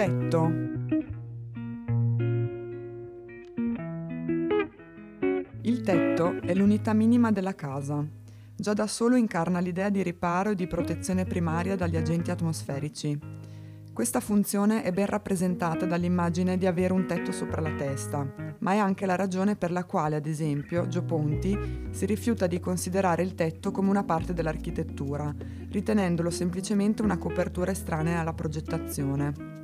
tetto. Il tetto è l'unità minima della casa. Già da solo incarna l'idea di riparo e di protezione primaria dagli agenti atmosferici. Questa funzione è ben rappresentata dall'immagine di avere un tetto sopra la testa, ma è anche la ragione per la quale, ad esempio, Gio Ponti si rifiuta di considerare il tetto come una parte dell'architettura, ritenendolo semplicemente una copertura estranea alla progettazione.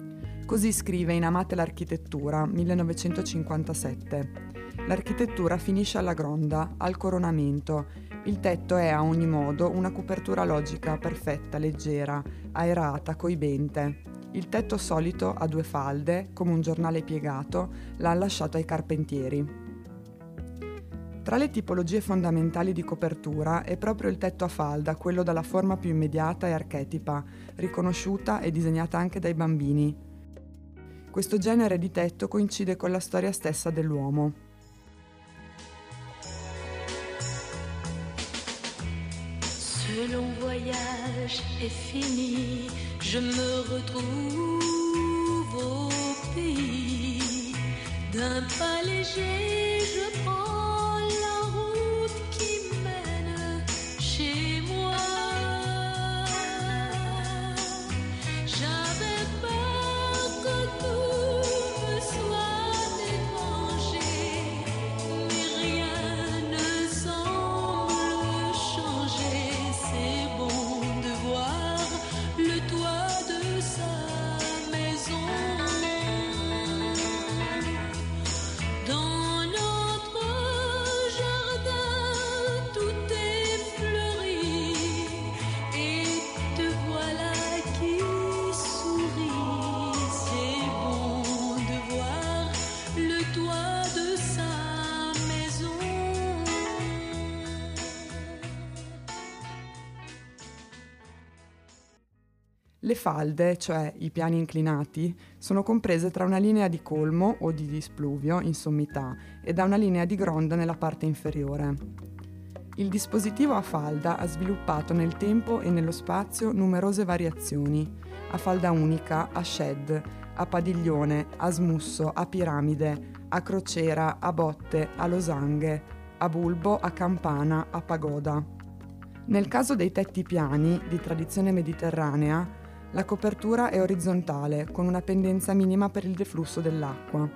Così scrive in Amate l'architettura, 1957. L'architettura finisce alla gronda, al coronamento. Il tetto è a ogni modo una copertura logica, perfetta, leggera, aerata, coibente. Il tetto solito a due falde, come un giornale piegato, l'ha lasciato ai carpentieri. Tra le tipologie fondamentali di copertura è proprio il tetto a falda, quello dalla forma più immediata e archetipa, riconosciuta e disegnata anche dai bambini. Questo genere di tetto coincide con la storia stessa dell'uomo. Ce long voyage est fini, je me retrouve au pays d'un pas léger, je prends Le falde, cioè i piani inclinati, sono comprese tra una linea di colmo o di displuvio in sommità e da una linea di gronda nella parte inferiore. Il dispositivo a falda ha sviluppato nel tempo e nello spazio numerose variazioni, a falda unica, a shed, a padiglione, a smusso, a piramide, a crociera, a botte, a losanghe, a bulbo, a campana, a pagoda. Nel caso dei tetti piani, di tradizione mediterranea, la copertura è orizzontale, con una pendenza minima per il deflusso dell'acqua.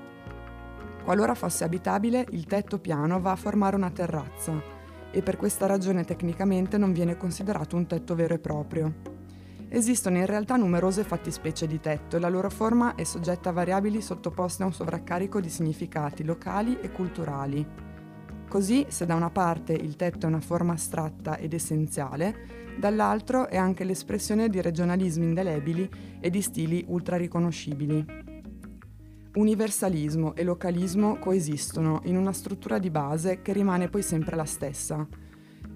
Qualora fosse abitabile, il tetto piano va a formare una terrazza e per questa ragione tecnicamente non viene considerato un tetto vero e proprio. Esistono in realtà numerose fattispecie di tetto e la loro forma è soggetta a variabili sottoposte a un sovraccarico di significati locali e culturali. Così, se da una parte il tetto è una forma astratta ed essenziale, dall'altro è anche l'espressione di regionalismi indelebili e di stili ultra riconoscibili. Universalismo e localismo coesistono in una struttura di base che rimane poi sempre la stessa.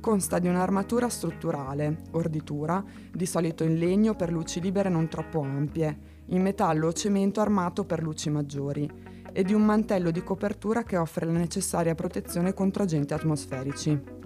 Consta di un'armatura strutturale, orditura, di solito in legno per luci libere non troppo ampie, in metallo o cemento armato per luci maggiori, e di un mantello di copertura che offre la necessaria protezione contro agenti atmosferici.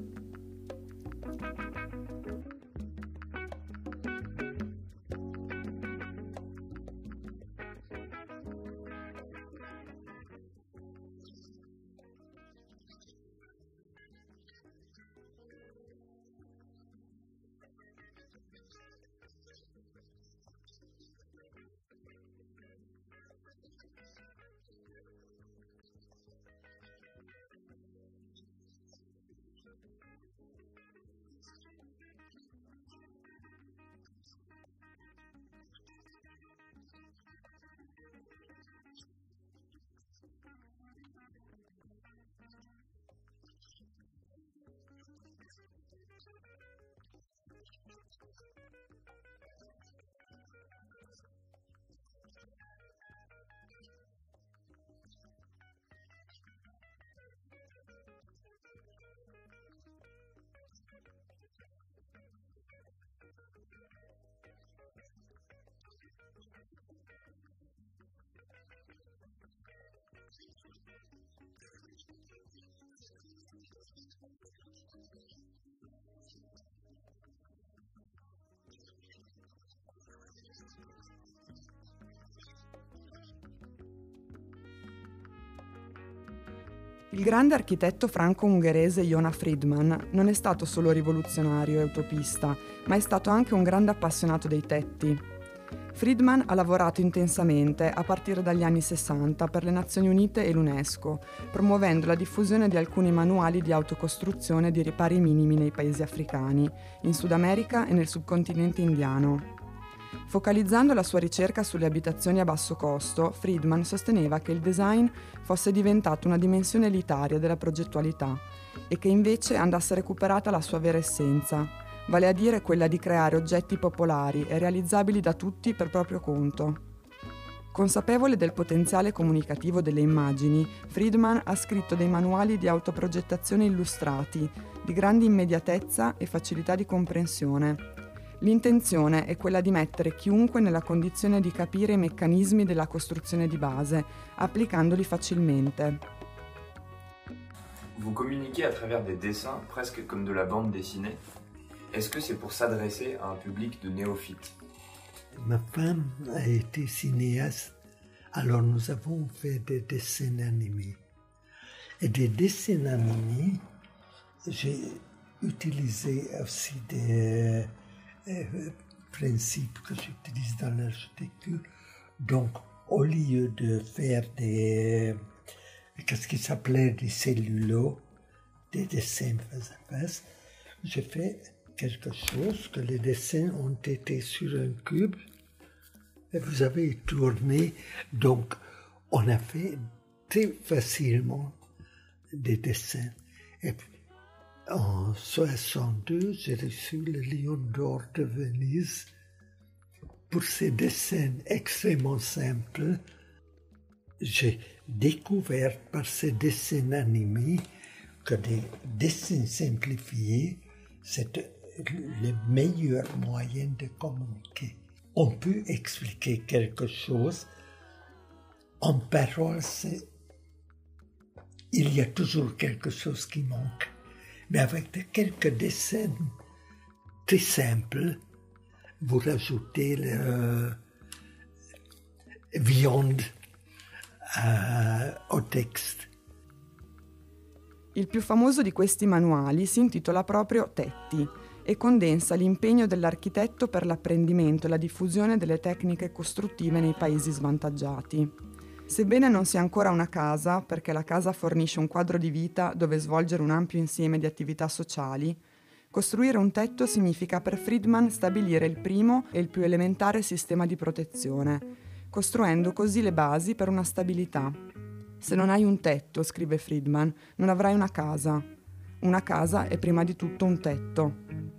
Il grande architetto franco-ungherese Jona Friedman non è stato solo rivoluzionario e utopista, ma è stato anche un grande appassionato dei tetti, Friedman ha lavorato intensamente a partire dagli anni 60 per le Nazioni Unite e l'UNESCO, promuovendo la diffusione di alcuni manuali di autocostruzione di ripari minimi nei paesi africani, in Sud America e nel subcontinente indiano. Focalizzando la sua ricerca sulle abitazioni a basso costo, Friedman sosteneva che il design fosse diventato una dimensione elitaria della progettualità e che invece andasse recuperata la sua vera essenza, vale a dire quella di creare oggetti popolari e realizzabili da tutti per proprio conto. Consapevole del potenziale comunicativo delle immagini, Friedman ha scritto dei manuali di autoprogettazione illustrati, di grande immediatezza e facilità di comprensione, L'intenzione è quella di mettere chiunque nella condizione di capire i meccanismi della costruzione di base, applicandoli facilmente. Vous communiquez à travers des dessins presque comme de la bande dessinée. Est-ce que c'est pour s'adresser à un public de néophytes? Ma femme a été cinéaste, alors nous avons fait des dessins animés. Et des dessins animés, j'ai utilisé aussi des euh, principe que j'utilise dans l'architecture. Donc, au lieu de faire des, qu'est-ce qui s'appelait des cellulos, des dessins face à face, j'ai fait quelque chose que les dessins ont été sur un cube et vous avez tourné. Donc, on a fait très facilement des dessins. Et puis, en 62, j'ai reçu le Lion d'Or de Venise pour ces dessins extrêmement simples. J'ai découvert par ces dessins animés que des dessins simplifiés, c'est le meilleur moyen de communiquer. On peut expliquer quelque chose en parole, il y a toujours quelque chose qui manque mais avec quelques dessins très simples, vous rajoutez la euh, viande uh, au testo. Il più famoso di questi manuali si intitola proprio Tetti e condensa l'impegno dell'architetto per l'apprendimento e la diffusione delle tecniche costruttive nei paesi svantaggiati. Sebbene non sia ancora una casa, perché la casa fornisce un quadro di vita dove svolgere un ampio insieme di attività sociali, costruire un tetto significa per Friedman stabilire il primo e il più elementare sistema di protezione, costruendo così le basi per una stabilità. Se non hai un tetto, scrive Friedman, non avrai una casa. Una casa è prima di tutto un tetto.